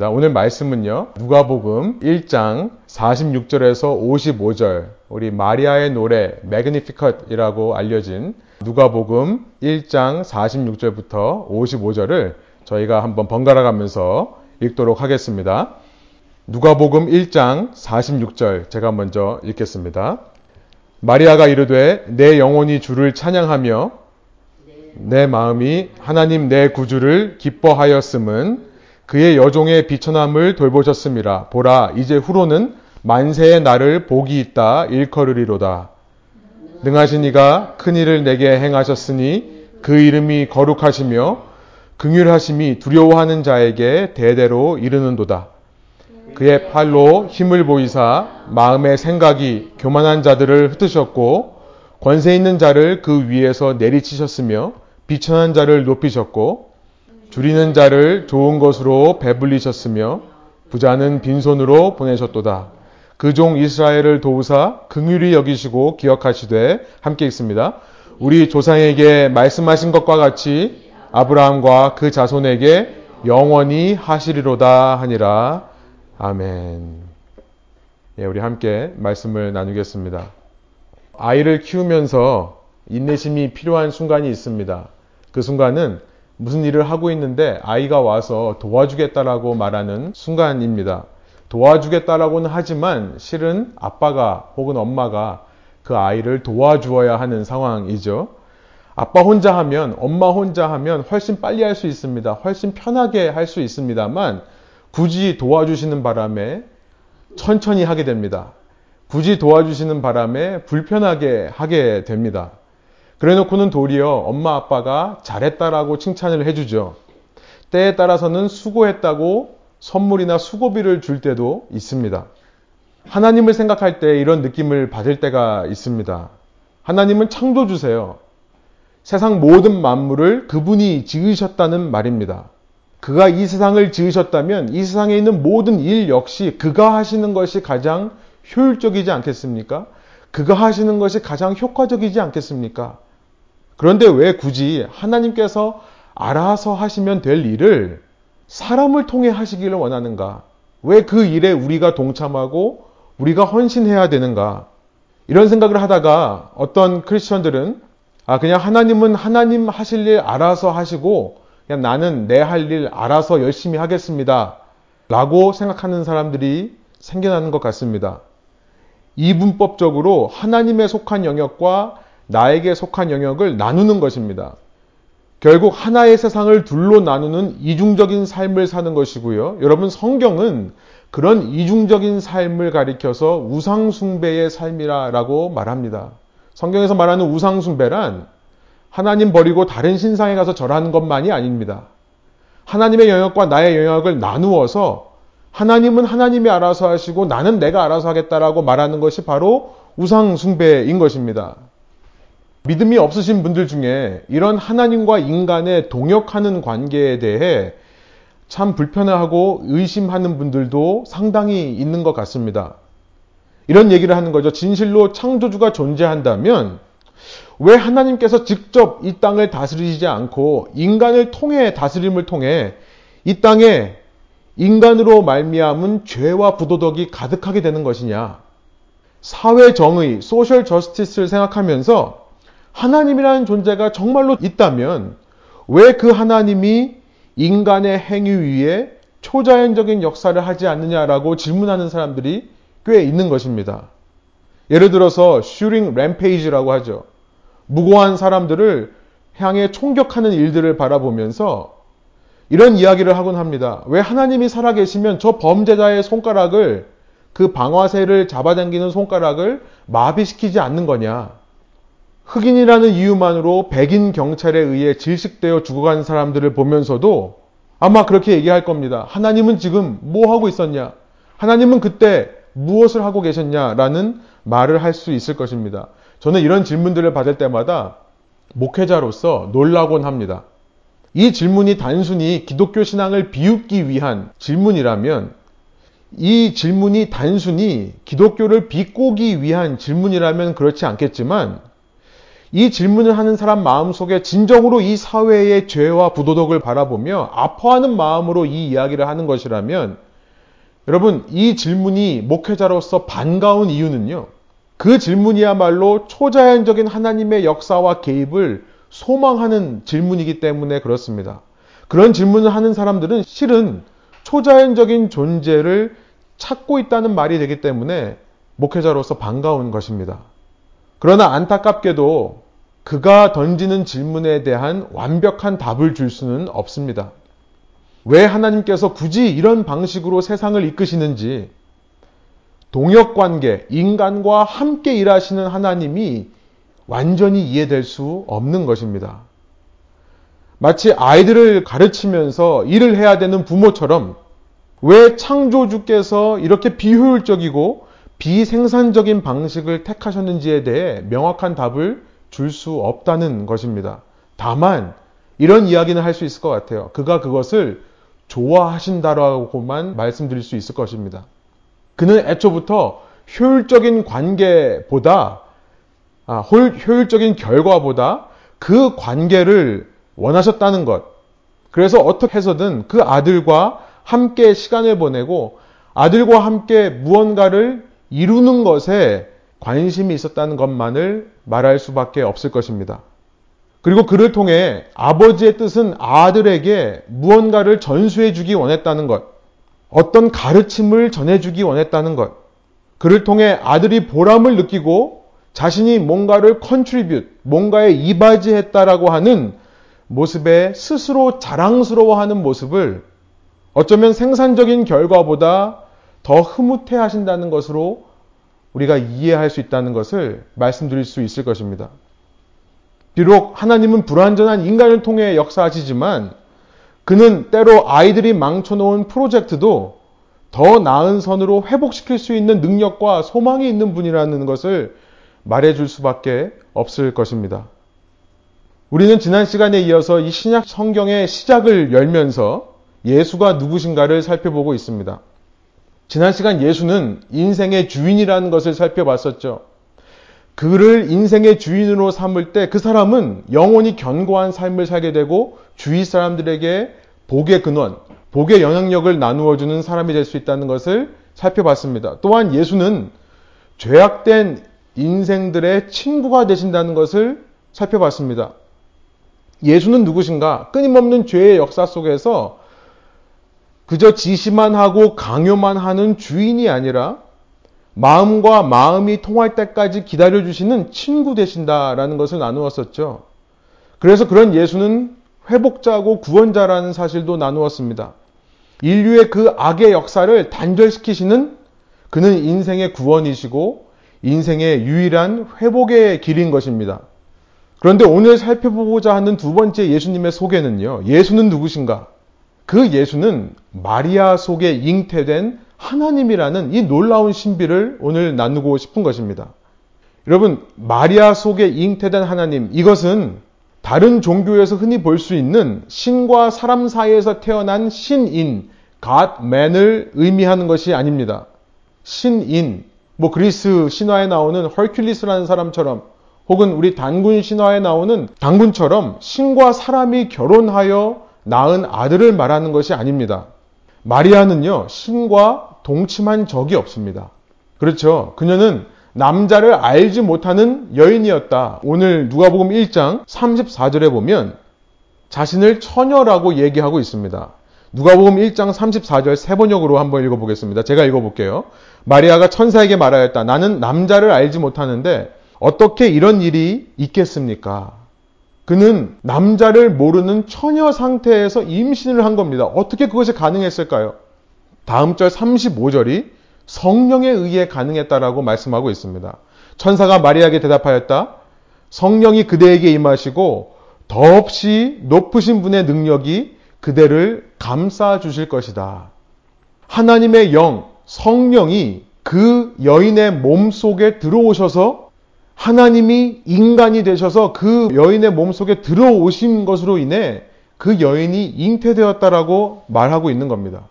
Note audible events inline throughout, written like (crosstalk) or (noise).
자, 오늘 말씀은요. 누가복음 1장 46절에서 55절. 우리 마리아의 노래 매그니피컷이라고 알려진 누가복음 1장 46절부터 55절을 저희가 한번 번갈아 가면서 읽도록 하겠습니다. 누가복음 1장 46절 제가 먼저 읽겠습니다. 마리아가 이르되 내 영혼이 주를 찬양하며 내 마음이 하나님 내 구주를 기뻐하였음은 그의 여종의 비천함을 돌보셨음이라. 보라, 이제 후로는 만세의 날을 복이 있다 일컬으리로다. 능하신 이가 큰 일을 내게 행하셨으니 그 이름이 거룩하시며 긍휼하심이 두려워하는 자에게 대대로 이르는도다. 그의 팔로 힘을 보이사 마음의 생각이 교만한 자들을 흩으셨고 권세 있는 자를 그 위에서 내리치셨으며 비천한 자를 높이셨고 줄이는 자를 좋은 것으로 배불리셨으며 부자는 빈손으로 보내셨도다. 그 종 이스라엘을 도우사 긍휼히 여기시고 기억하시되 함께 있습니다. 우리 조상에게 말씀하신 것과 같이 아브라함과 그 자손에게 영원히 하시리로다 하니라. 아멘. 예, 우리 함께 말씀을 나누겠습니다. 아이를 키우면서 인내심이 필요한 순간이 있습니다. 그 순간은 무슨 일을 하고 있는데 아이가 와서 도와주겠다라고 말하는 순간입니다. 도와주겠다라고는 하지만 실은 아빠가 혹은 엄마가 그 아이를 도와주어야 하는 상황이죠. 아빠 혼자 하면, 엄마 혼자 하면 훨씬 빨리 할 수 있습니다. 훨씬 편하게 할 수 있습니다만 굳이 도와주시는 바람에 천천히 하게 됩니다. 굳이 도와주시는 바람에 불편하게 하게 됩니다. 그래 놓고는 도리어 엄마 아빠가 잘했다라고 칭찬을 해주죠. 때에 따라서는 수고했다고 선물이나 수고비를 줄 때도 있습니다. 하나님을 생각할 때 이런 느낌을 받을 때가 있습니다. 하나님은 창조주세요. 세상 모든 만물을 그분이 지으셨다는 말입니다. 그가 이 세상을 지으셨다면 이 세상에 있는 모든 일 역시 그가 하시는 것이 가장 효율적이지 않겠습니까? 그가 하시는 것이 가장 효과적이지 않겠습니까? 그런데 왜 굳이 하나님께서 알아서 하시면 될 일을 사람을 통해 하시기를 원하는가? 왜 그 일에 우리가 동참하고 우리가 헌신해야 되는가? 이런 생각을 하다가 어떤 크리스천들은 아, 그냥 하나님은 하나님 하실 일 알아서 하시고 그냥 나는 내 할 일 알아서 열심히 하겠습니다. 라고 생각하는 사람들이 생겨나는 것 같습니다. 이분법적으로 하나님에 속한 영역과 나에게 속한 영역을 나누는 것입니다. 결국 하나의 세상을 둘로 나누는 이중적인 삶을 사는 것이고요. 여러분 성경은 그런 이중적인 삶을 가리켜서 우상숭배의 삶이라고 말합니다. 성경에서 말하는 우상숭배란 하나님 버리고 다른 신상에 가서 절하는 것만이 아닙니다. 하나님의 영역과 나의 영역을 나누어서 하나님은 하나님이 알아서 하시고 나는 내가 알아서 하겠다라고 말하는 것이 바로 우상숭배인 것입니다. 믿음이 없으신 분들 중에 이런 하나님과 인간의 동역하는 관계에 대해 참 불편해하고 의심하는 분들도 상당히 있는 것 같습니다. 이런 얘기를 하는 거죠. 진실로 창조주가 존재한다면 왜 하나님께서 직접 이 땅을 다스리지 않고 인간을 통해 다스림을 통해 이 땅에 인간으로 말미암은 죄와 부도덕이 가득하게 되는 것이냐? 사회 정의, 소셜 저스티스를 생각하면서 하나님이라는 존재가 정말로 있다면 왜 그 하나님이 인간의 행위 위에 초자연적인 역사를 하지 않느냐라고 질문하는 사람들이 꽤 있는 것입니다. 예를 들어서 슈링 램페이지라고 하죠. 무고한 사람들을 향해 총격하는 일들을 바라보면서 이런 이야기를 하곤 합니다. 왜 하나님이 살아계시면 저 범죄자의 손가락을 그 방화쇠를 잡아당기는 손가락을 마비시키지 않는 거냐? 흑인이라는 이유만으로 백인 경찰에 의해 질식되어 죽어간 사람들을 보면서도 아마 그렇게 얘기할 겁니다. 하나님은 지금 뭐 하고 있었냐? 하나님은 그때 무엇을 하고 계셨냐 라는 말을 할 수 있을 것입니다. 저는 이런 질문들을 받을 때마다 목회자로서 놀라곤 합니다. 이 질문이 단순히 기독교 신앙을 비웃기 위한 질문이라면 이 질문이 단순히 기독교를 비꼬기 위한 질문이라면 그렇지 않겠지만 이 질문을 하는 사람 마음속에 진정으로 이 사회의 죄와 부도덕을 바라보며 아파하는 마음으로 이 이야기를 하는 것이라면 여러분 이 질문이 목회자로서 반가운 이유는요. 그 질문이야말로 초자연적인 하나님의 역사와 개입을 소망하는 질문이기 때문에 그렇습니다. 그런 질문을 하는 사람들은 실은 초자연적인 존재를 찾고 있다는 말이 되기 때문에 목회자로서 반가운 것입니다. 그러나 안타깝게도 그가 던지는 질문에 대한 완벽한 답을 줄 수는 없습니다. 왜 하나님께서 굳이 이런 방식으로 세상을 이끄시는지, 동역 관계, 인간과 함께 일하시는 하나님이 완전히 이해될 수 없는 것입니다. 마치 아이들을 가르치면서 일을 해야 되는 부모처럼 왜 창조주께서 이렇게 비효율적이고 비생산적인 방식을 택하셨는지에 대해 명확한 답을 줄 수 없다는 것입니다. 다만 이런 이야기는 할 수 있을 것 같아요. 그가 그것을 좋아하신다라고만 말씀드릴 수 있을 것입니다. 그는 애초부터 효율적인 관계보다 아, 효율적인 결과보다 그 관계를 원하셨다는 것. 그래서 어떻게 해서든 그 아들과 함께 시간을 보내고 아들과 함께 무언가를 이루는 것에 관심이 있었다는 것만을 말할 수밖에 없을 것입니다. 그리고 그를 통해 아버지의 뜻은 아들에게 무언가를 전수해 주기 원했다는 것, 어떤 가르침을 전해 주기 원했다는 것, 그를 통해 아들이 보람을 느끼고 자신이 뭔가를 contribute, 뭔가에 이바지했다라고 하는 모습에 스스로 자랑스러워하는 모습을 어쩌면 생산적인 결과보다 더 흐뭇해 하신다는 것으로 우리가 이해할 수 있다는 것을 말씀드릴 수 있을 것입니다. 비록 하나님은 불완전한 인간을 통해 역사하시지만 그는 때로 아이들이 망쳐놓은 프로젝트도 더 나은 선으로 회복시킬 수 있는 능력과 소망이 있는 분이라는 것을 말해줄 수밖에 없을 것입니다. 우리는 지난 시간에 이어서 이 신약 성경의 시작을 열면서 예수가 누구신가를 살펴보고 있습니다. 지난 시간 예수는 인생의 주인이라는 것을 살펴봤었죠. 그를 인생의 주인으로 삼을 때 그 사람은 영원히 견고한 삶을 살게 되고 주위 사람들에게 복의 근원, 복의 영향력을 나누어 주는 사람이 될 수 있다는 것을 살펴봤습니다. 또한 예수는 죄악된 인생들의 친구가 되신다는 것을 살펴봤습니다. 예수는 누구신가? 끊임없는 죄의 역사 속에서 그저 지시만 하고 강요만 하는 주인이 아니라 마음과 마음이 통할 때까지 기다려주시는 친구 되신다라는 것을 나누었었죠. 그래서 그런 예수는 회복자고 구원자라는 사실도 나누었습니다. 인류의 그 악의 역사를 단절시키시는 그는 인생의 구원이시고 인생의 유일한 회복의 길인 것입니다. 그런데 오늘 살펴보고자 하는 두 번째 예수님의 소개는요. 예수는 누구신가? 그 예수는 마리아 속에 잉태된 하나님이라는 이 놀라운 신비를 오늘 나누고 싶은 것입니다. 여러분, 마리아 속에 잉태된 하나님, 이것은 다른 종교에서 흔히 볼 수 있는 신과 사람 사이에서 태어난 신인, Godman을 의미하는 것이 아닙니다. 신인, 뭐 그리스 신화에 나오는 헐큘리스라는 사람처럼 혹은 우리 단군 신화에 나오는 단군처럼 신과 사람이 결혼하여 낳은 아들을 말하는 것이 아닙니다. 마리아는요, 신과 동침한 적이 없습니다. 그렇죠. 그녀는 남자를 알지 못하는 여인이었다. 오늘 누가복음 1장 34절에 보면 자신을 처녀라고 얘기하고 있습니다. 누가복음 1장 34절 세 번역으로 한번 읽어보겠습니다. 제가 읽어볼게요. 마리아가 천사에게 말하였다. 나는 남자를 알지 못하는데 어떻게 이런 일이 있겠습니까? 그는 남자를 모르는 처녀 상태에서 임신을 한 겁니다. 어떻게 그것이 가능했을까요? 다음 절 35절이 성령에 의해 가능했다라고 말씀하고 있습니다. 천사가 마리아에게 대답하였다. 성령이 그대에게 임하시고 더없이 높으신 분의 능력이 그대를 감싸 주실 것이다. 하나님의 영, 성령이 그 여인의 몸 속에 들어오셔서 하나님이 인간이 되셔서 그 여인의 몸 속에 들어오신 것으로 인해 그 여인이 잉태되었다라고 말하고 있는 겁니다.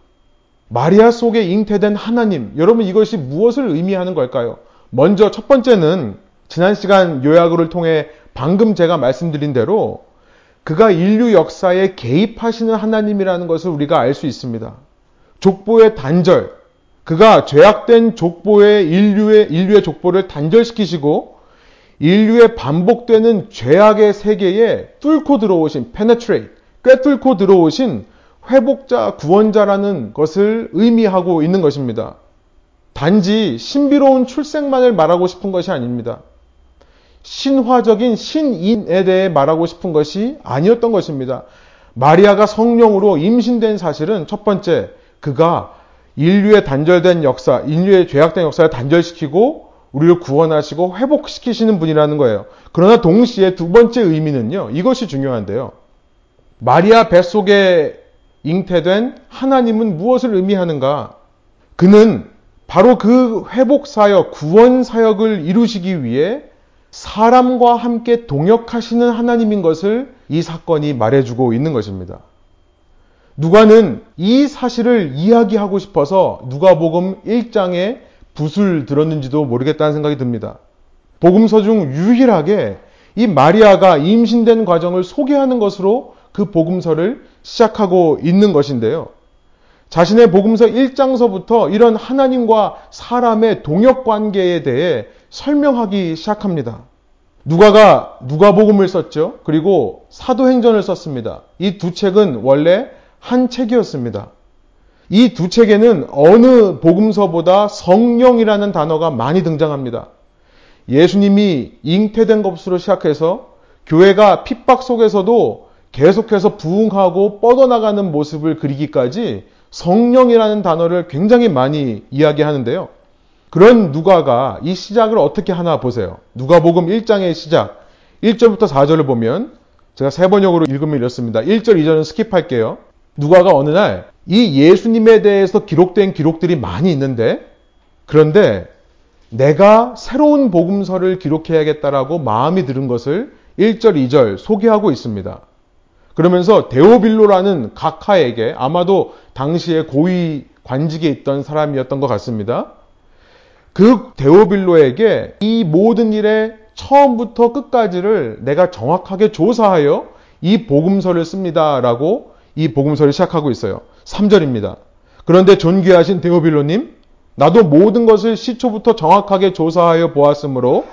마리아 속에 잉태된 하나님. 여러분 이것이 무엇을 의미하는 걸까요? 먼저 첫 번째는 지난 시간 요약을 통해 방금 제가 말씀드린 대로 그가 인류 역사에 개입하시는 하나님이라는 것을 우리가 알 수 있습니다. 족보의 단절, 그가 죄악된 족보의 인류의 인류의 족보를 단절시키시고 인류의 반복되는 죄악의 세계에 뚫고 들어오신 penetrate, 꿰뚫고 들어오신 회복자, 구원자라는 것을 의미하고 있는 것입니다. 단지 신비로운 출생만을 말하고 싶은 것이 아닙니다. 신화적인 신인에 대해 말하고 싶은 것이 아니었던 것입니다. 마리아가 성령으로 임신된 사실은 첫 번째, 그가 인류의 단절된 역사, 인류의 죄악된 역사를 단절시키고 우리를 구원하시고 회복시키시는 분이라는 거예요. 그러나 동시에 두 번째 의미는요, 이것이 중요한데요. 마리아 뱃속에 잉태된 하나님은 무엇을 의미하는가? 그는 바로 그 회복 사역, 구원 사역을 이루시기 위해 사람과 함께 동역하시는 하나님인 것을 이 사건이 말해주고 있는 것입니다. 누가는 이 사실을 이야기하고 싶어서 누가복음 1장에 붓을 들었는지도 모르겠다는 생각이 듭니다. 복음서 중 유일하게 이 마리아가 임신된 과정을 소개하는 것으로 그 복음서를 시작하고 있는 것인데요. 자신의 복음서 1장서부터 이런 하나님과 사람의 동역 관계에 대해 설명하기 시작합니다. 누가가 누가복음을 썼죠. 그리고 사도행전을 썼습니다. 이 두 책은 원래 한 책이었습니다. 이 두 책에는 어느 복음서보다 성령이라는 단어가 많이 등장합니다. 예수님이 잉태된 것으로 시작해서 교회가 핍박 속에서도 계속해서 부흥하고 뻗어나가는 모습을 그리기까지 성령이라는 단어를 굉장히 많이 이야기하는데요. 그런 누가가 이 시작을 어떻게 하나 보세요. 누가복음 1장의 시작. 1절부터 4절을 보면 제가 세 번역으로 읽으면 이렇습니다. 1절, 2절은 스킵할게요. 누가가 어느 날 이 예수님에 대해서 기록된 기록들이 많이 있는데 그런데 내가 새로운 복음서를 기록해야겠다라고 마음이 들은 것을 1절, 2절 소개하고 있습니다. 그러면서 데오빌로라는 각하에게 아마도 당시에 고위 관직에 있던 사람이었던 것 같습니다. 그 데오빌로에게 이 모든 일의 처음부터 끝까지를 내가 정확하게 조사하여 이 복음서를 씁니다라고 이 복음서를 시작하고 있어요. 3절입니다. 그런데 존귀하신 데오빌로님, 나도 모든 것을 시초부터 정확하게 조사하여 보았으므로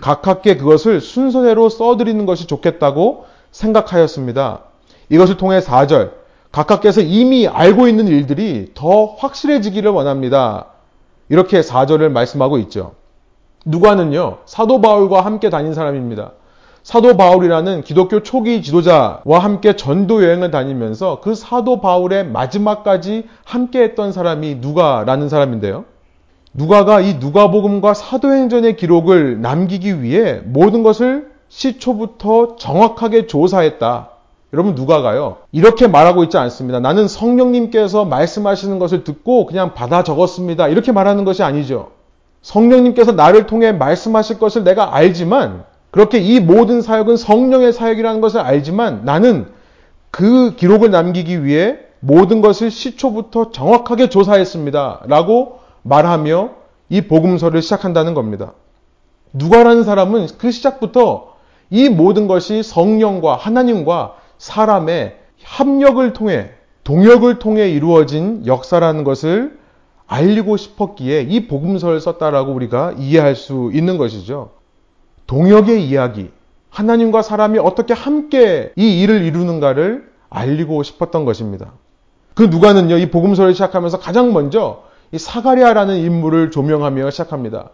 각하께 그것을 순서대로 써드리는 것이 좋겠다고 생각하였습니다. 이것을 통해 4절, 각하께서 이미 알고 있는 일들이 더 확실해지기를 원합니다. 이렇게 4절을 말씀하고 있죠. 누가는요, 사도 바울과 함께 다닌 사람입니다. 사도 바울이라는 기독교 초기 지도자와 함께 전도 여행을 다니면서 그 사도 바울의 마지막까지 함께 했던 사람이 누가라는 사람인데요. 누가가 이 누가복음과 사도행전의 기록을 남기기 위해 모든 것을 시초부터 정확하게 조사했다. 여러분 누가가요? 이렇게 말하고 있지 않습니다. 나는 성령님께서 말씀하시는 것을 듣고 그냥 받아 적었습니다. 이렇게 말하는 것이 아니죠. 성령님께서 나를 통해 말씀하실 것을 내가 알지만 그렇게 이 모든 사역은 성령의 사역이라는 것을 알지만 나는 그 기록을 남기기 위해 모든 것을 시초부터 정확하게 조사했습니다. 라고 말하며 이 복음서를 시작한다는 겁니다. 누가라는 사람은 그 시작부터 이 모든 것이 성령과 하나님과 사람의 합력을 통해 동역을 통해 이루어진 역사라는 것을 알리고 싶었기에 이 복음서를 썼다라고 우리가 이해할 수 있는 것이죠. 동역의 이야기, 하나님과 사람이 어떻게 함께 이 일을 이루는가를 알리고 싶었던 것입니다. 그 누가는요, 이 복음서를 시작하면서 가장 먼저 이 사가리아라는 인물을 조명하며 시작합니다.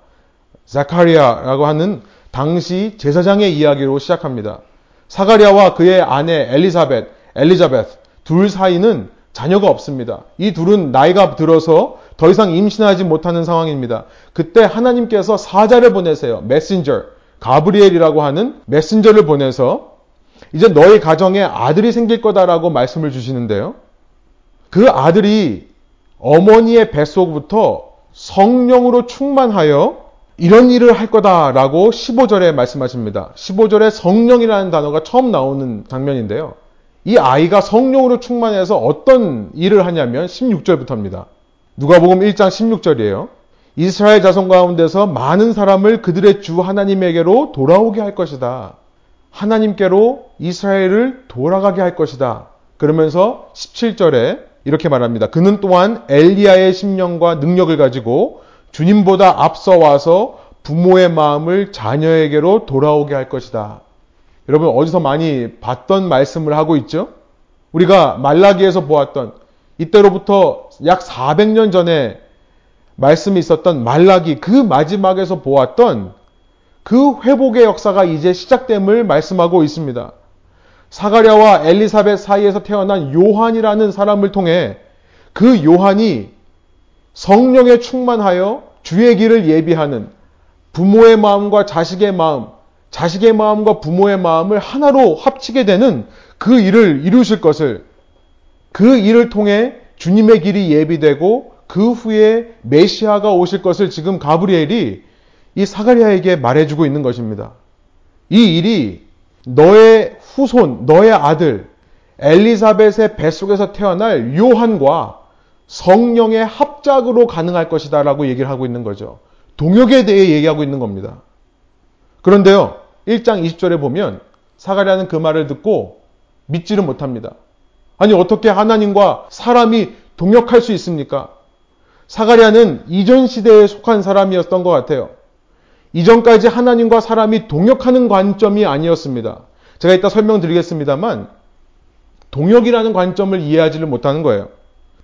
자카리아라고 하는 당시 제사장의 이야기로 시작합니다. 사가리아와 그의 아내 엘리사벳, 엘리자벳 둘 사이는 자녀가 없습니다. 이 둘은 나이가 들어서 더 이상 임신하지 못하는 상황입니다. 그때 하나님께서 사자를 보내세요. 메신저, 가브리엘이라고 하는 메신저를 보내서 이제 너희 가정에 아들이 생길 거다라고 말씀을 주시는데요. 그 아들이 어머니의 뱃속부터 성령으로 충만하여 이런 일을 할 거다라고 15절에 말씀하십니다. 15절에 성령이라는 단어가 처음 나오는 장면인데요. 이 아이가 성령으로 충만해서 어떤 일을 하냐면 16절부터입니다. 누가복음 1장 16절이에요. 이스라엘 자손 가운데서 많은 사람을 그들의 주 하나님에게로 돌아오게 할 것이다. 하나님께로 이스라엘을 돌아가게 할 것이다. 그러면서 17절에 이렇게 말합니다. 그는 또한 엘리야의 심령과 능력을 가지고 주님보다 앞서 와서 부모의 마음을 자녀에게로 돌아오게 할 것이다. 여러분 어디서 많이 봤던 말씀을 하고 있죠? 우리가 말라기에서 보았던 이때로부터 약 400년 전에 말씀이 있었던 말라기 그 마지막에서 보았던 그 회복의 역사가 이제 시작됨을 말씀하고 있습니다. 사가랴와 엘리사벳 사이에서 태어난 요한이라는 사람을 통해 그 요한이 성령에 충만하여 주의 길을 예비하는 부모의 마음과 자식의 마음, 자식의 마음과 부모의 마음을 하나로 합치게 되는 그 일을 이루실 것을 그 일을 통해 주님의 길이 예비되고 그 후에 메시아가 오실 것을 지금 가브리엘이 이 사가리아에게 말해주고 있는 것입니다. 이 일이 너의 후손, 너의 아들 엘리사벳의 뱃속에서 태어날 요한과 성령의 합작으로 가능할 것이다 라고 얘기를 하고 있는 거죠. 동역에 대해 얘기하고 있는 겁니다. 그런데요, 1장 20절에 보면 사가랴는 그 말을 듣고 믿지를 못합니다. 아니 어떻게 하나님과 사람이 동역할 수 있습니까? 사가랴는 이전 시대에 속한 사람이었던 것 같아요. 이전까지 하나님과 사람이 동역하는 관점이 아니었습니다. 제가 이따 설명드리겠습니다만 동역이라는 관점을 이해하지를 못하는 거예요.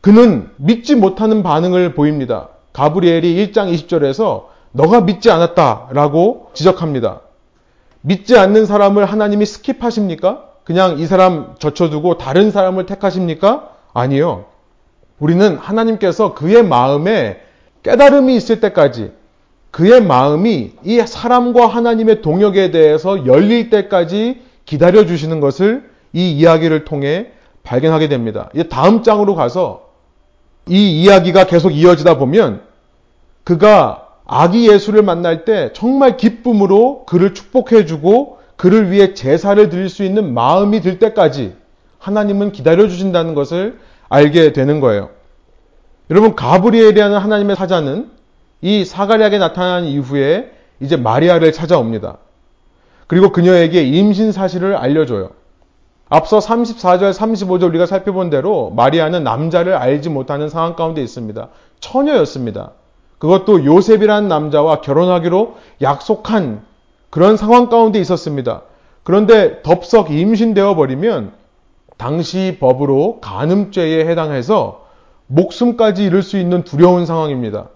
그는 믿지 못하는 반응을 보입니다. 가브리엘이 1장 20절에서 너가 믿지 않았다라고 지적합니다. 믿지 않는 사람을 하나님이 스킵하십니까? 그냥 이 사람 젖혀두고 다른 사람을 택하십니까? 아니요. 우리는 하나님께서 그의 마음에 깨달음이 있을 때까지 그의 마음이 이 사람과 하나님의 동역에 대해서 열릴 때까지 기다려 주시는 것을 이 이야기를 통해 발견하게 됩니다. 다음 장으로 가서 이 이야기가 계속 이어지다 보면 그가 아기 예수를 만날 때 정말 기쁨으로 그를 축복해 주고 그를 위해 제사를 드릴 수 있는 마음이 들 때까지 하나님은 기다려 주신다는 것을 알게 되는 거예요. 여러분 가브리엘이라는 하나님의 사자는 이 사가랴에게 나타난 이후에 이제 마리아를 찾아옵니다. 그리고 그녀에게 임신 사실을 알려줘요. 앞서 34절, 35절 우리가 살펴본 대로 마리아는 남자를 알지 못하는 상황 가운데 있습니다. 처녀였습니다. 그것도 요셉이라는 남자와 결혼하기로 약속한 그런 상황 가운데 있었습니다. 그런데 덥석 임신되어 버리면 당시 법으로 간음죄에 해당해서 목숨까지 잃을 수 있는 두려운 상황입니다.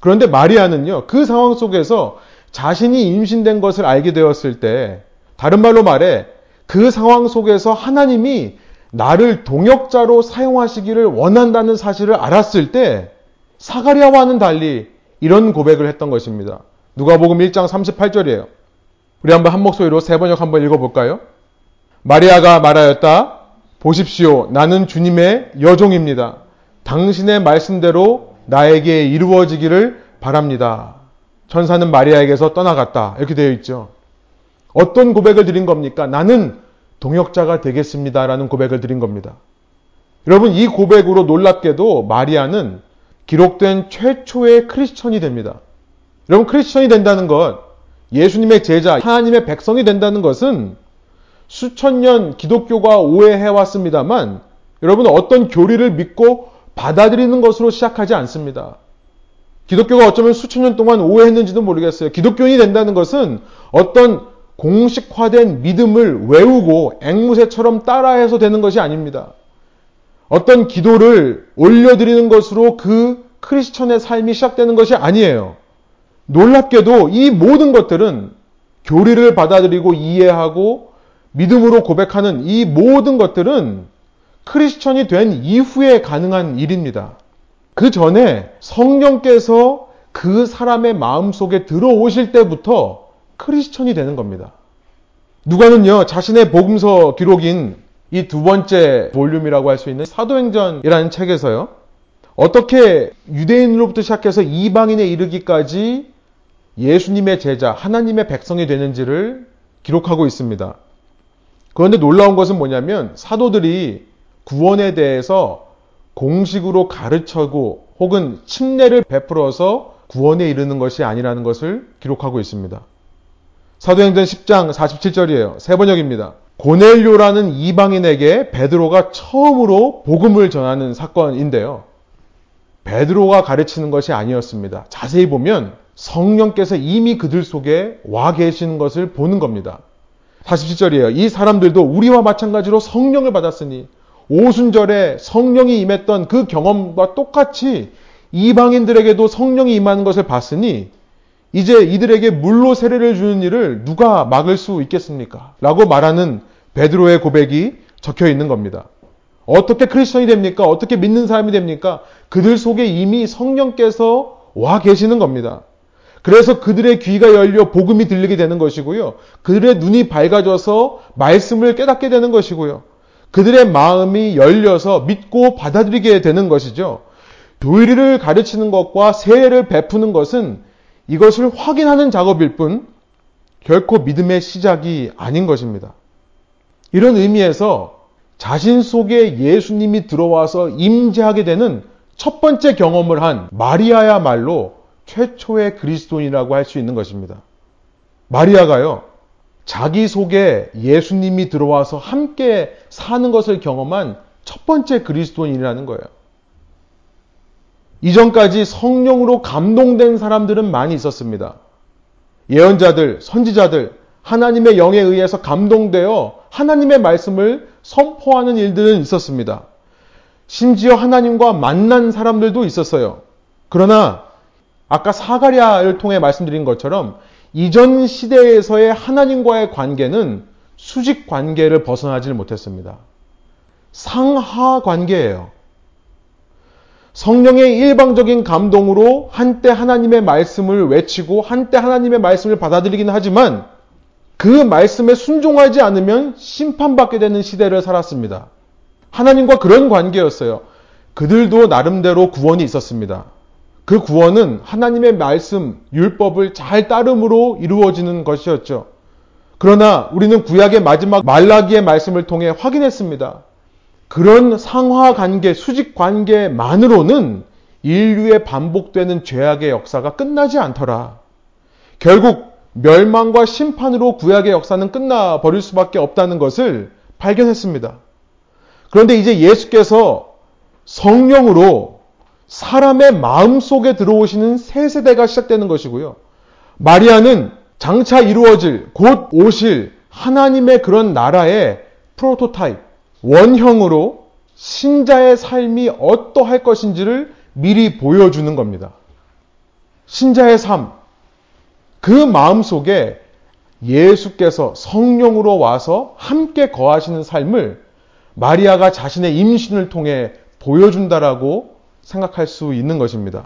그런데 마리아는요, 그 상황 속에서 자신이 임신된 것을 알게 되었을 때, 다른 말로 말해, 그 상황 속에서 하나님이 나를 동역자로 사용하시기를 원한다는 사실을 알았을 때, 사가리아와는 달리 이런 고백을 했던 것입니다. 누가복음 1장 38절이에요. 우리 한번 한 목소리로 세 번역 한번 읽어볼까요? 마리아가 말하였다. 보십시오. 나는 주님의 여종입니다. 당신의 말씀대로 나에게 이루어지기를 바랍니다. 천사는 마리아에게서 떠나갔다. 이렇게 되어 있죠. 어떤 고백을 드린 겁니까? 나는 동역자가 되겠습니다. 라는 고백을 드린 겁니다. 여러분, 이 고백으로 놀랍게도 마리아는 기록된 최초의 크리스천이 됩니다. 여러분, 크리스천이 된다는 것, 예수님의 제자, 하나님의 백성이 된다는 것은 수천 년 기독교가 오해해왔습니다만, 여러분, 어떤 교리를 믿고 받아들이는 것으로 시작하지 않습니다. 기독교가 어쩌면 수천 년 동안 오해했는지도 모르겠어요. 기독교인이 된다는 것은 어떤 공식화된 믿음을 외우고 앵무새처럼 따라해서 되는 것이 아닙니다. 어떤 기도를 올려드리는 것으로 그 크리스천의 삶이 시작되는 것이 아니에요. 놀랍게도 이 모든 것들은 교리를 받아들이고 이해하고 믿음으로 고백하는 이 모든 것들은 크리스천이 된 이후에 가능한 일입니다. 그 전에 성령께서 그 사람의 마음 속에 들어오실 때부터 크리스천이 되는 겁니다. 누가는요, 자신의 복음서 기록인 이 두 번째 볼륨이라고 할 수 있는 사도행전이라는 책에서요, 어떻게 유대인으로부터 시작해서 이방인에 이르기까지 예수님의 제자, 하나님의 백성이 되는지를 기록하고 있습니다. 그런데 놀라운 것은 뭐냐면 사도들이 구원에 대해서 공식으로 가르쳐고 혹은 침례를 베풀어서 구원에 이르는 것이 아니라는 것을 기록하고 있습니다. 사도행전 10장 47절이에요. 세 번역입니다. 고넬료라는 이방인에게 베드로가 처음으로 복음을 전하는 사건인데요. 베드로가 가르치는 것이 아니었습니다. 자세히 보면 성령께서 이미 그들 속에 와 계시는 것을 보는 겁니다. 47절이에요. 이 사람들도 우리와 마찬가지로 성령을 받았으니 오순절에 성령이 임했던 그 경험과 똑같이 이방인들에게도 성령이 임하는 것을 봤으니 이제 이들에게 물로 세례를 주는 일을 누가 막을 수 있겠습니까? 라고 말하는 베드로의 고백이 적혀 있는 겁니다. 어떻게 크리스천이 됩니까? 어떻게 믿는 사람이 됩니까? 그들 속에 이미 성령께서 와 계시는 겁니다. 그래서 그들의 귀가 열려 복음이 들리게 되는 것이고요. 그들의 눈이 밝아져서 말씀을 깨닫게 되는 것이고요. 그들의 마음이 열려서 믿고 받아들이게 되는 것이죠. 교리를 가르치는 것과 세례를 베푸는 것은 이것을 확인하는 작업일 뿐 결코 믿음의 시작이 아닌 것입니다. 이런 의미에서 자신 속에 예수님이 들어와서 임재하게 되는 첫 번째 경험을 한 마리아야말로 최초의 그리스도인이라고 할 수 있는 것입니다. 마리아가요, 자기 속에 예수님이 들어와서 함께 사는 것을 경험한 첫 번째 그리스도인이라는 거예요. 이전까지 성령으로 감동된 사람들은 많이 있었습니다. 예언자들, 선지자들, 하나님의 영에 의해서 감동되어 하나님의 말씀을 선포하는 일들은 있었습니다. 심지어 하나님과 만난 사람들도 있었어요. 그러나 아까 사가랴를 통해 말씀드린 것처럼 이전 시대에서의 하나님과의 관계는 수직 관계를 벗어나질 못했습니다. 상하 관계예요. 성령의 일방적인 감동으로 한때 하나님의 말씀을 외치고 한때 하나님의 말씀을 받아들이긴 하지만 그 말씀에 순종하지 않으면 심판받게 되는 시대를 살았습니다. 하나님과 그런 관계였어요. 그들도 나름대로 구원이 있었습니다. 그 구원은 하나님의 말씀, 율법을 잘 따름으로 이루어지는 것이었죠. 그러나 우리는 구약의 마지막 말라기의 말씀을 통해 확인했습니다. 그런 상하 관계, 수직 관계만으로는 인류의 반복되는 죄악의 역사가 끝나지 않더라. 결국 멸망과 심판으로 구약의 역사는 끝나버릴 수밖에 없다는 것을 발견했습니다. 그런데 이제 예수께서 성령으로 사람의 마음 속에 들어오시는 새 세대가 시작되는 것이고요. 마리아는 장차 이루어질 곧 오실 하나님의 그런 나라의 프로토타입, 원형으로 신자의 삶이 어떠할 것인지를 미리 보여주는 겁니다. 신자의 삶, 그 마음 속에 예수께서 성령으로 와서 함께 거하시는 삶을 마리아가 자신의 임신을 통해 보여준다라고 생각할 수 있는 것입니다.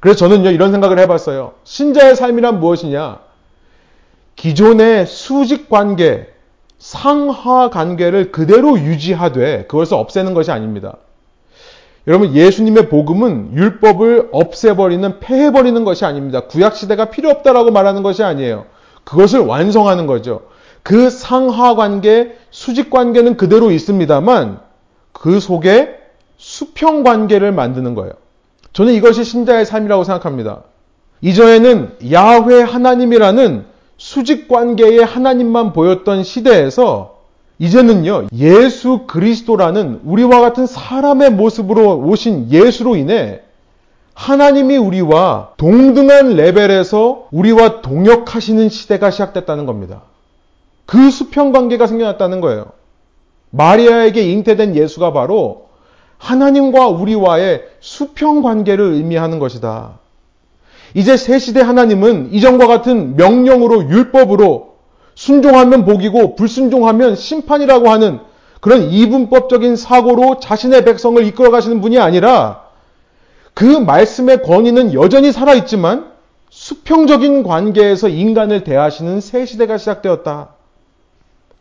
그래서 저는요, 이런 생각을 해봤어요. 신자의 삶이란 무엇이냐? 기존의 수직 관계, 상하 관계를 그대로 유지하되 그것을 없애는 것이 아닙니다. 여러분, 예수님의 복음은 율법을 없애버리는, 폐해버리는 것이 아닙니다. 구약시대가 필요 없다라고 말하는 것이 아니에요. 그것을 완성하는 거죠. 그 상하 관계, 수직 관계는 그대로 있습니다만 그 속에 수평 관계를 만드는 거예요. 저는 이것이 신자의 삶이라고 생각합니다. 이전에는 야훼 하나님이라는 수직 관계의 하나님만 보였던 시대에서 이제는요, 예수 그리스도라는 우리와 같은 사람의 모습으로 오신 예수로 인해 하나님이 우리와 동등한 레벨에서 우리와 동역하시는 시대가 시작됐다는 겁니다. 그 수평 관계가 생겨났다는 거예요. 마리아에게 잉태된 예수가 바로 하나님과 우리와의 수평 관계를 의미하는 것이다. 이제 새 시대 하나님은 이전과 같은 명령으로 율법으로 순종하면 복이고 불순종하면 심판이라고 하는 그런 이분법적인 사고로 자신의 백성을 이끌어 가시는 분이 아니라 그 말씀의 권위는 여전히 살아있지만 수평적인 관계에서 인간을 대하시는 새 시대가 시작되었다.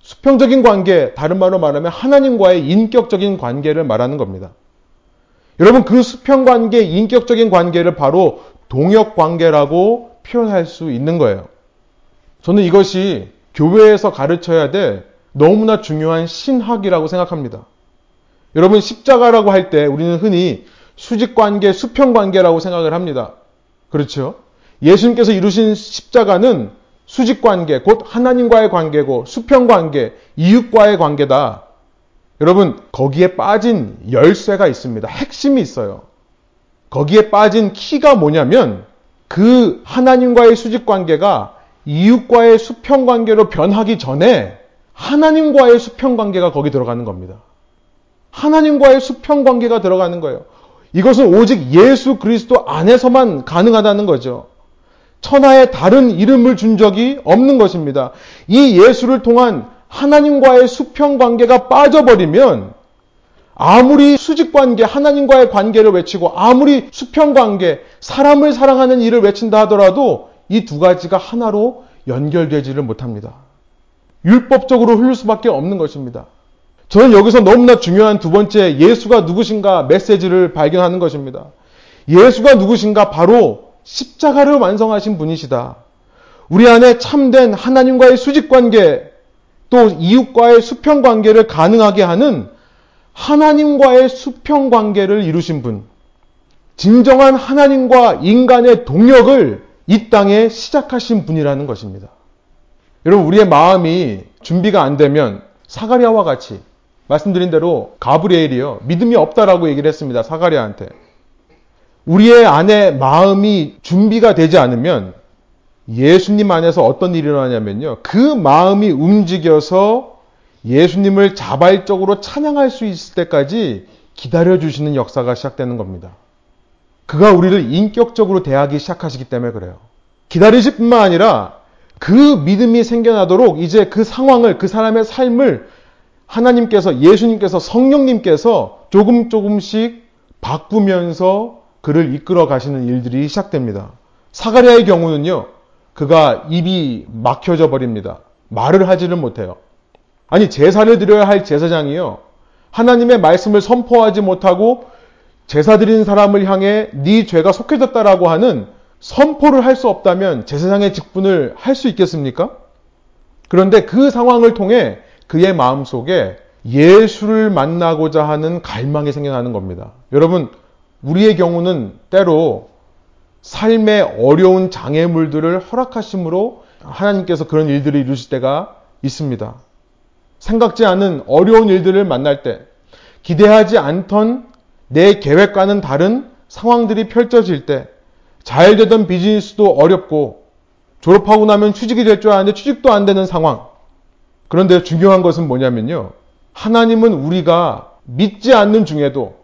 수평적인 관계, 다른 말로 말하면 하나님과의 인격적인 관계를 말하는 겁니다. 여러분, 그 수평 관계, 인격적인 관계를 바로 동역 관계라고 표현할 수 있는 거예요. 저는 이것이 교회에서 가르쳐야 될 너무나 중요한 신학이라고 생각합니다. 여러분, 십자가라고 할 때 우리는 흔히 수직 관계, 수평 관계라고 생각을 합니다. 그렇죠? 예수님께서 이루신 십자가는 수직 관계, 곧 하나님과의 관계고 수평 관계, 이웃과의 관계다. 여러분, 거기에 빠진 열쇠가 있습니다. 핵심이 있어요. 거기에 빠진 키가 뭐냐면 그 하나님과의 수직 관계가 이웃과의 수평 관계로 변하기 전에 하나님과의 수평 관계가 거기 들어가는 겁니다. 하나님과의 수평 관계가 들어가는 거예요. 이것은 오직 예수 그리스도 안에서만 가능하다는 거죠. 천하에 다른 이름을 준 적이 없는 것입니다. 이 예수를 통한 하나님과의 수평 관계가 빠져버리면 아무리 수직 관계, 하나님과의 관계를 외치고 아무리 수평 관계, 사람을 사랑하는 일을 외친다 하더라도 이 두 가지가 하나로 연결되지를 못합니다. 율법적으로 흘릴 수밖에 없는 것입니다. 저는 여기서 너무나 중요한 두 번째 예수가 누구신가 메시지를 발견하는 것입니다. 예수가 누구신가 바로 십자가를 완성하신 분이시다. 우리 안에 참된 하나님과의 수직 관계 또 이웃과의 수평 관계를 가능하게 하는 하나님과의 수평 관계를 이루신 분. 진정한 하나님과 인간의 동역을 이 땅에 시작하신 분이라는 것입니다. 여러분, 우리의 마음이 준비가 안 되면 사가리아와 같이 말씀드린 대로 가브리엘이요. 믿음이 없다라고 얘기를 했습니다. 사가리아한테. 우리의 안에 마음이 준비가 되지 않으면 예수님 안에서 어떤 일이 일어나냐면요. 그 마음이 움직여서 예수님을 자발적으로 찬양할 수 있을 때까지 기다려주시는 역사가 시작되는 겁니다. 그가 우리를 인격적으로 대하기 시작하시기 때문에 그래요. 기다리실 뿐만 아니라 그 믿음이 생겨나도록 이제 그 상황을, 그 사람의 삶을 하나님께서, 예수님께서, 성령님께서 조금 조금씩 바꾸면서 그를 이끌어 가시는 일들이 시작됩니다. 사가랴의 경우는요, 그가 입이 막혀져 버립니다. 말을 하지를 못해요. 아니, 제사를 드려야 할 제사장이요. 하나님의 말씀을 선포하지 못하고 제사 드리는 사람을 향해 네 죄가 속해졌다라고 하는 선포를 할 수 없다면 제사장의 직분을 할 수 있겠습니까? 그런데 그 상황을 통해 그의 마음 속에 예수를 만나고자 하는 갈망이 생겨나는 겁니다. 여러분, 우리의 경우는 때로 삶의 어려운 장애물들을 허락하심으로 하나님께서 그런 일들을 이루실 때가 있습니다. 생각지 않은 어려운 일들을 만날 때, 기대하지 않던 내 계획과는 다른 상황들이 펼쳐질 때, 잘 되던 비즈니스도 어렵고, 졸업하고 나면 취직이 될줄 아는데 취직도 안 되는 상황. 그런데 중요한 것은 뭐냐면요. 하나님은 우리가 믿지 않는 중에도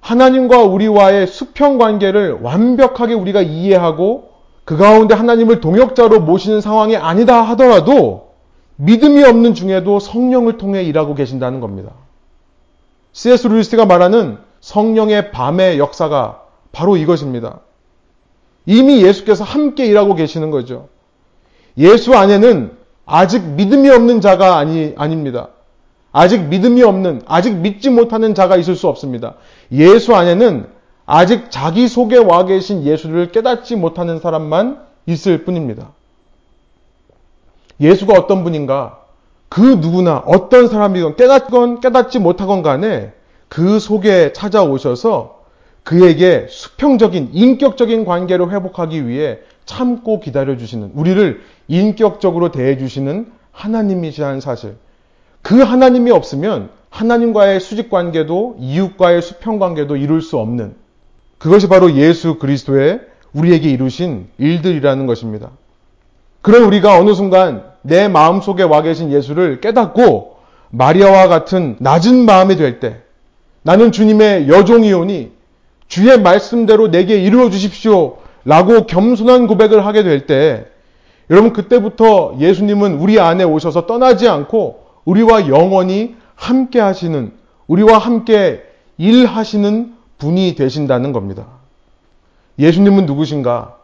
하나님과 우리와의 수평 관계를 완벽하게 우리가 이해하고 그 가운데 하나님을 동역자로 모시는 상황이 아니다 하더라도 믿음이 없는 중에도 성령을 통해 일하고 계신다는 겁니다. C.S. 루이스가 말하는 성령의 밤의 역사가 바로 이것입니다. 이미 예수께서 함께 일하고 계시는 거죠. 예수 안에는 아직 믿음이 없는 자가 아니, 아닙니다. 아직 믿음이 없는, 아직 믿지 못하는 자가 있을 수 없습니다. 예수 안에는 아직 자기 속에 와 계신 예수를 깨닫지 못하는 사람만 있을 뿐입니다. 예수가 어떤 분인가? 그 누구나 어떤 사람이건 깨닫건 깨닫지 못하건 간에 그 속에 찾아오셔서 그에게 수평적인 인격적인 관계를 회복하기 위해 참고 기다려주시는 우리를 인격적으로 대해주시는 하나님이시라는 사실. 그 하나님이 없으면 하나님과의 수직 관계도 이웃과의 수평 관계도 이룰 수 없는 그것이 바로 예수 그리스도의 우리에게 이루신 일들이라는 것입니다. 그런 우리가 어느 순간 내 마음 속에 와 계신 예수를 깨닫고 마리아와 같은 낮은 마음이 될 때 나는 주님의 여종이오니 주의 말씀대로 내게 이루어 주십시오 라고 겸손한 고백을 하게 될 때 여러분 그때부터 예수님은 우리 안에 오셔서 떠나지 않고 우리와 영원히 함께 하시는, 우리와 함께 일하시는 분이 되신다는 겁니다. 예수님은 누구신가?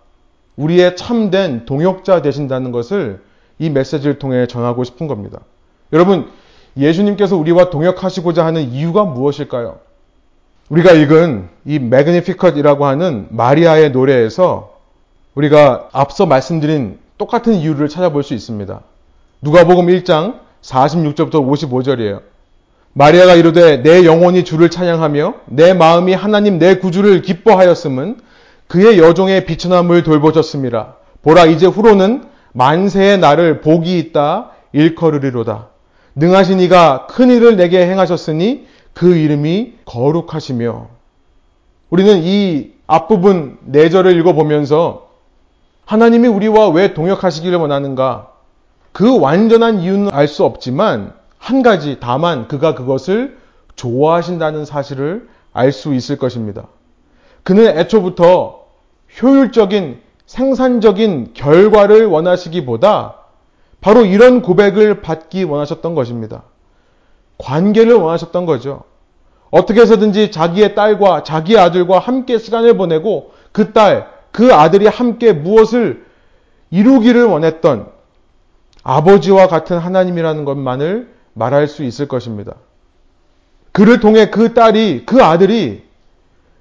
우리의 참된 동역자 되신다는 것을 이 메시지를 통해 전하고 싶은 겁니다. 여러분, 예수님께서 우리와 동역하시고자 하는 이유가 무엇일까요? 우리가 읽은 이 매그니피컷이라고 하는 마리아의 노래에서 우리가 앞서 말씀드린 똑같은 이유를 찾아볼 수 있습니다. 누가복음 1장 46절부터 55절이에요. 마리아가 이르되 내 영혼이 주를 찬양하며 내 마음이 하나님 내 구주를 기뻐하였음은 그의 여종의 비천함을 돌보셨습니다. 보라 이제 후로는 만세의 나를 복이 있다 일컬으리로다. 능하신 이가 큰 일을 내게 행하셨으니 그 이름이 거룩하시며 우리는 이 앞부분 내절을 읽어보면서 하나님이 우리와 왜 동역하시기를 원하는가? 그 완전한 이유는 알 수 없지만 한 가지 다만 그가 그것을 좋아하신다는 사실을 알 수 있을 것입니다. 그는 애초부터 효율적인 생산적인 결과를 원하시기보다 바로 이런 고백을 받기 원하셨던 것입니다. 관계를 원하셨던 거죠. 어떻게 해서든지 자기의 딸과 자기의 아들과 함께 시간을 보내고 그 딸, 그 아들이 함께 무엇을 이루기를 원했던 아버지와 같은 하나님이라는 것만을 말할 수 있을 것입니다. 그를 통해 그 딸이, 그 아들이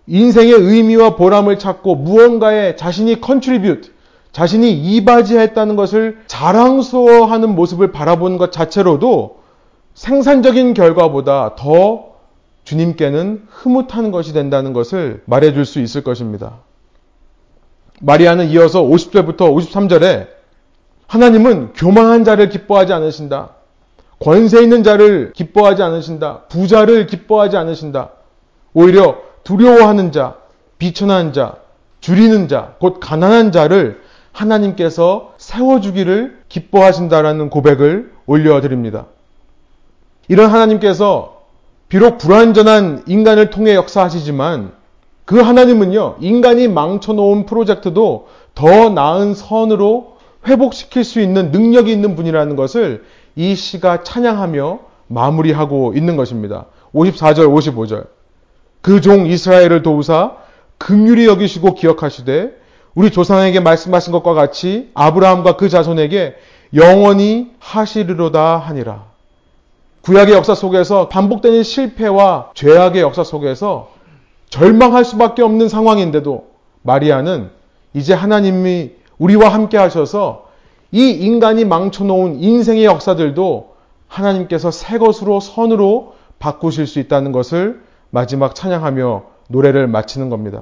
인생의 의미와 보람을 찾고 무언가에 자신이 contribute, 자신이 이바지했다는 것을 자랑스러워하는 모습을 바라보는 것 자체로도 생산적인 결과보다 더 주님께는 흐뭇한 것이 된다는 것을 말해줄 수 있을 것입니다. 마리아는 이어서 50절부터 53절에 하나님은 교만한 자를 기뻐하지 않으신다. 권세 있는 자를 기뻐하지 않으신다. 부자를 기뻐하지 않으신다. 오히려 두려워하는 자, 비천한 자, 줄이는 자, 곧 가난한 자를 하나님께서 세워주기를 기뻐하신다라는 고백을 올려드립니다. 이런 하나님께서 비록 불완전한 인간을 통해 역사하시지만 그 하나님은요, 인간이 망쳐놓은 프로젝트도 더 나은 선으로 회복시킬 수 있는 능력이 있는 분이라는 것을 이 시가 찬양하며 마무리하고 있는 것입니다. 54절, 55절. 그 종 이스라엘을 도우사 긍휼히 여기시고 기억하시되 우리 조상에게 말씀하신 것과 같이 아브라함과 그 자손에게 영원히 하시리로다 하니라. 구약의 역사 속에서 반복되는 실패와 죄악의 역사 속에서 절망할 수밖에 없는 상황인데도 마리아는 이제 하나님이 우리와 함께 하셔서 이 인간이 망쳐놓은 인생의 역사들도 하나님께서 새 것으로 선으로 바꾸실 수 있다는 것을 마지막 찬양하며 노래를 마치는 겁니다.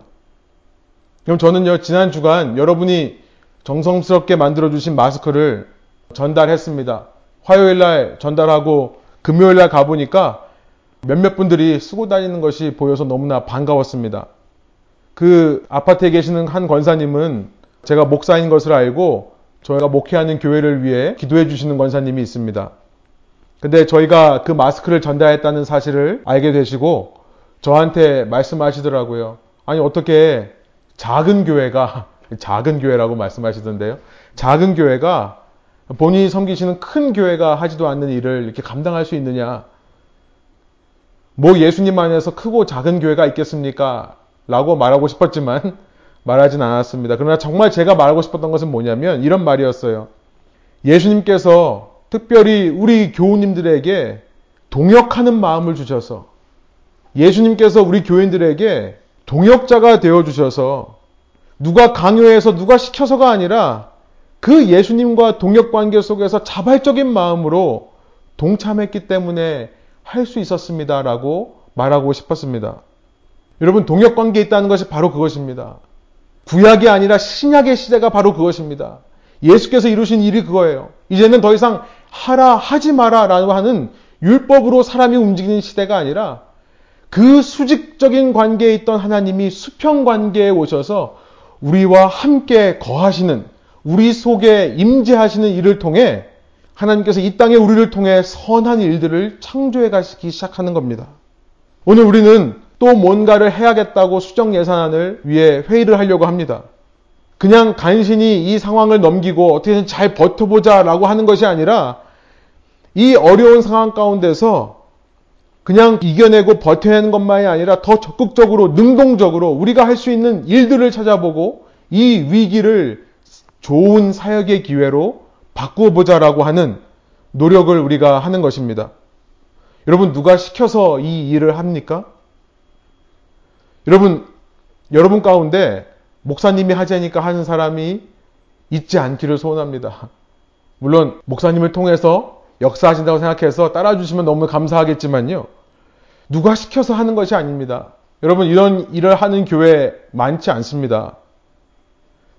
그럼 저는요, 지난 주간 여러분이 정성스럽게 만들어주신 마스크를 전달했습니다. 화요일 날 전달하고 금요일 날 가보니까 몇몇 분들이 쓰고 다니는 것이 보여서 너무나 반가웠습니다. 그 아파트에 계시는 한 권사님은 제가 목사인 것을 알고 저희가 목회하는 교회를 위해 기도해 주시는 권사님이 있습니다. 근데 저희가 그 마스크를 전달했다는 사실을 알게 되시고 저한테 말씀하시더라고요. 아니 어떻게 작은 교회가 (laughs) 작은 교회라고 말씀하시던데요. 작은 교회가 본인이 섬기시는 큰 교회가 하지도 않는 일을 이렇게 감당할 수 있느냐. 뭐 예수님 안에서 크고 작은 교회가 있겠습니까? 라고 말하고 싶었지만 말하진 않았습니다. 그러나 정말 제가 말하고 싶었던 것은 뭐냐면 이런 말이었어요. 예수님께서 특별히 우리 교우님들에게 동역하는 마음을 주셔서 예수님께서 우리 교인들에게 동역자가 되어 주셔서 누가 강요해서 누가 시켜서가 아니라 그 예수님과 동역 관계 속에서 자발적인 마음으로 동참했기 때문에 할 수 있었습니다라고 말하고 싶었습니다. 여러분 동역 관계에 있다는 것이 바로 그것입니다. 구약이 아니라 신약의 시대가 바로 그것입니다. 예수께서 이루신 일이 그거예요. 이제는 더 이상 하라 하지 마라 라고 하는 율법으로 사람이 움직이는 시대가 아니라 그 수직적인 관계에 있던 하나님이 수평 관계에 오셔서 우리와 함께 거하시는 우리 속에 임재하시는 일을 통해 하나님께서 이 땅에 우리를 통해 선한 일들을 창조해 가시기 시작하는 겁니다. 오늘 우리는 또 뭔가를 해야겠다고 수정 예산안을 위해 회의를 하려고 합니다. 그냥 간신히 이 상황을 넘기고 어떻게든 잘 버텨보자 라고 하는 것이 아니라 이 어려운 상황 가운데서 그냥 이겨내고 버텨내는 것만이 아니라 더 적극적으로 능동적으로 우리가 할 수 있는 일들을 찾아보고 이 위기를 좋은 사역의 기회로 바꾸어 보자라고 하는 노력을 우리가 하는 것입니다. 여러분 누가 시켜서 이 일을 합니까? 여러분 여러분 가운데 목사님이 하자니까 하는 사람이 있지 않기를 소원합니다. 물론 목사님을 통해서 역사하신다고 생각해서 따라주시면 너무 감사하겠지만요. 누가 시켜서 하는 것이 아닙니다. 여러분, 이런 일을 하는 교회 많지 않습니다.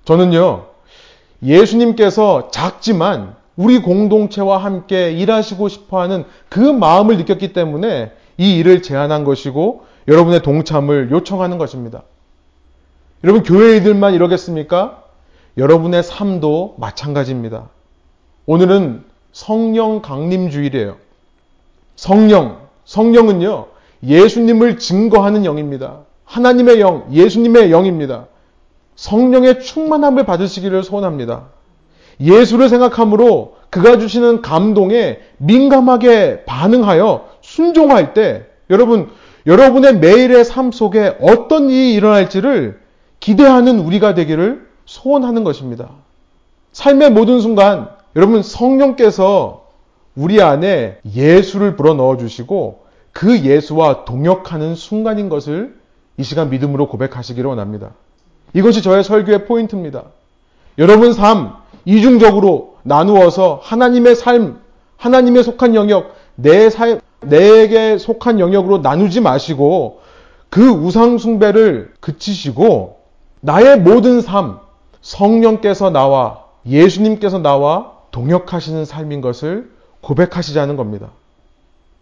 저는요, 예수님께서 작지만 우리 공동체와 함께 일하시고 싶어 하는 그 마음을 느꼈기 때문에 이 일을 제안한 것이고 여러분의 동참을 요청하는 것입니다. 여러분, 교회이들만 이러겠습니까? 여러분의 삶도 마찬가지입니다. 오늘은 성령 강림 주일이에요. 성령, 성령은요, 예수님을 증거하는 영입니다. 하나님의 영, 예수님의 영입니다. 성령의 충만함을 받으시기를 소원합니다. 예수를 생각함으로 그가 주시는 감동에 민감하게 반응하여 순종할 때 여러분 여러분의 매일의 삶 속에 어떤 일이 일어날지를 기대하는 우리가 되기를 소원하는 것입니다. 삶의 모든 순간 여러분 성령께서 우리 안에 예수를 불어 넣어 주시고 그 예수와 동역하는 순간인 것을 이 시간 믿음으로 고백하시기를 원합니다. 이것이 저의 설교의 포인트입니다. 여러분 삶 이중적으로 나누어서 하나님의 삶, 하나님의 속한 영역, 내 삶, 내게 속한 영역으로 나누지 마시고 그 우상숭배를 그치시고 나의 모든 삶, 성령께서 나와 예수님께서 나와 동역하시는 삶인 것을 고백하시자는 겁니다.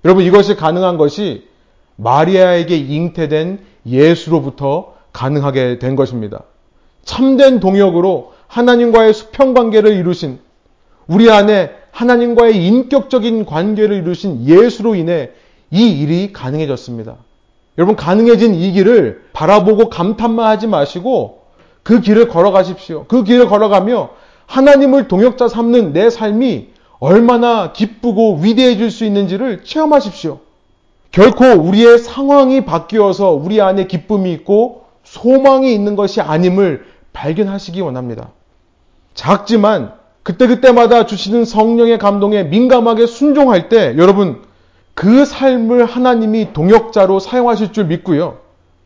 여러분 이것이 가능한 것이 마리아에게 잉태된 예수로부터 가능하게 된 것입니다. 참된 동역으로 하나님과의 수평 관계를 이루신 우리 안에 하나님과의 인격적인 관계를 이루신 예수로 인해 이 일이 가능해졌습니다. 여러분 가능해진 이 길을 바라보고 감탄만 하지 마시고 그 길을 걸어가십시오. 그 길을 걸어가며 하나님을 동역자 삼는 내 삶이 얼마나 기쁘고 위대해질 수 있는지를 체험하십시오. 결코 우리의 상황이 바뀌어서 우리 안에 기쁨이 있고 소망이 있는 것이 아님을 발견하시기 원합니다. 작지만 그때그때마다 주시는 성령의 감동에 민감하게 순종할 때 여러분 그 삶을 하나님이 동역자로 사용하실 줄 믿고요.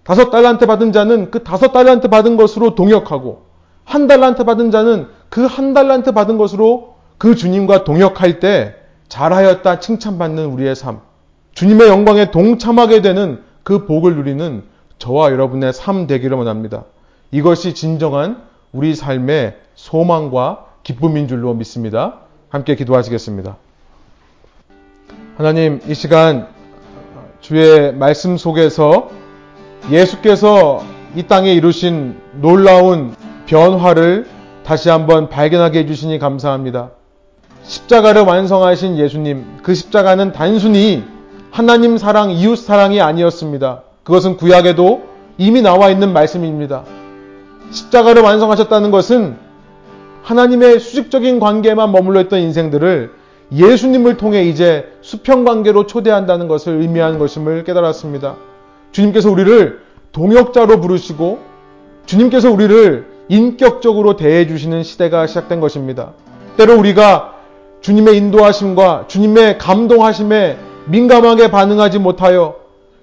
다섯 달란트 받은 자는 그 다섯 달란트 받은 것으로 동역하고 한 달란트 받은 자는 그 한 달란트 받은 것으로 그 주님과 동역할 때 잘하였다 칭찬받는 우리의 삶. 주님의 영광에 동참하게 되는 그 복을 누리는 저와 여러분의 삶 되기를 원합니다. 이것이 진정한 우리 삶의 소망과 기쁨인 줄로 믿습니다. 함께 기도하시겠습니다. 하나님, 이 시간 주의 말씀 속에서 예수께서 이 땅에 이루신 놀라운 변화를 다시 한번 발견하게 해주시니 감사합니다. 십자가를 완성하신 예수님, 그 십자가는 단순히 하나님 사랑, 이웃 사랑이 아니었습니다. 그것은 구약에도 이미 나와 있는 말씀입니다. 십자가를 완성하셨다는 것은 하나님의 수직적인 관계에만 머물러 있던 인생들을 예수님을 통해 이제 수평 관계로 초대한다는 것을 의미하는 것임을 깨달았습니다. 주님께서 우리를 동역자로 부르시고 주님께서 우리를 인격적으로 대해 주시는 시대가 시작된 것입니다. 때로 우리가 주님의 인도하심과 주님의 감동하심에 민감하게 반응하지 못하여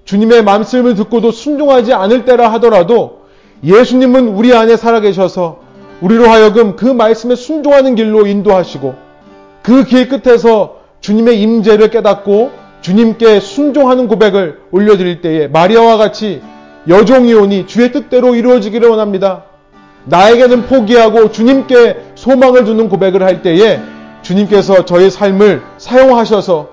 주님의 말씀을 듣고도 순종하지 않을 때라 하더라도 예수님은 우리 안에 살아계셔서 우리로 하여금 그 말씀에 순종하는 길로 인도하시고 그 길 끝에서 주님의 임재를 깨닫고 주님께 순종하는 고백을 올려드릴 때에 마리아와 같이 여종이 오니 주의 뜻대로 이루어지기를 원합니다. 나에게는 포기하고 주님께 소망을 두는 고백을 할 때에 주님께서 저의 삶을 사용하셔서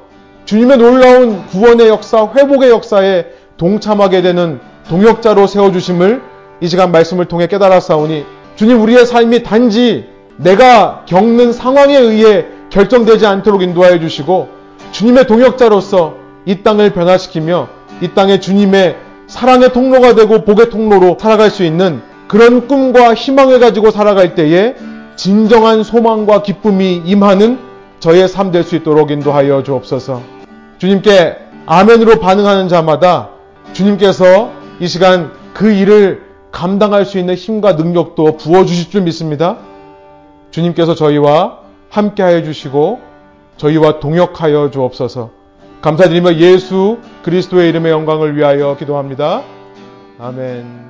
주님의 놀라운 구원의 역사, 회복의 역사에 동참하게 되는 동역자로 세워주심을 이 시간 말씀을 통해 깨달았사오니 주님 우리의 삶이 단지 내가 겪는 상황에 의해 결정되지 않도록 인도하여 주시고 주님의 동역자로서 이 땅을 변화시키며 이 땅에 주님의 사랑의 통로가 되고 복의 통로로 살아갈 수 있는 그런 꿈과 희망을 가지고 살아갈 때에 진정한 소망과 기쁨이 임하는 저의 삶 될 수 있도록 인도하여 주옵소서. 주님께 아멘으로 반응하는 자마다 주님께서 이 시간 그 일을 감당할 수 있는 힘과 능력도 부어주실 줄 믿습니다. 주님께서 저희와 함께하여 주시고 저희와 동역하여 주옵소서. 감사드리며 예수 그리스도의 이름의 영광을 위하여 기도합니다. 아멘.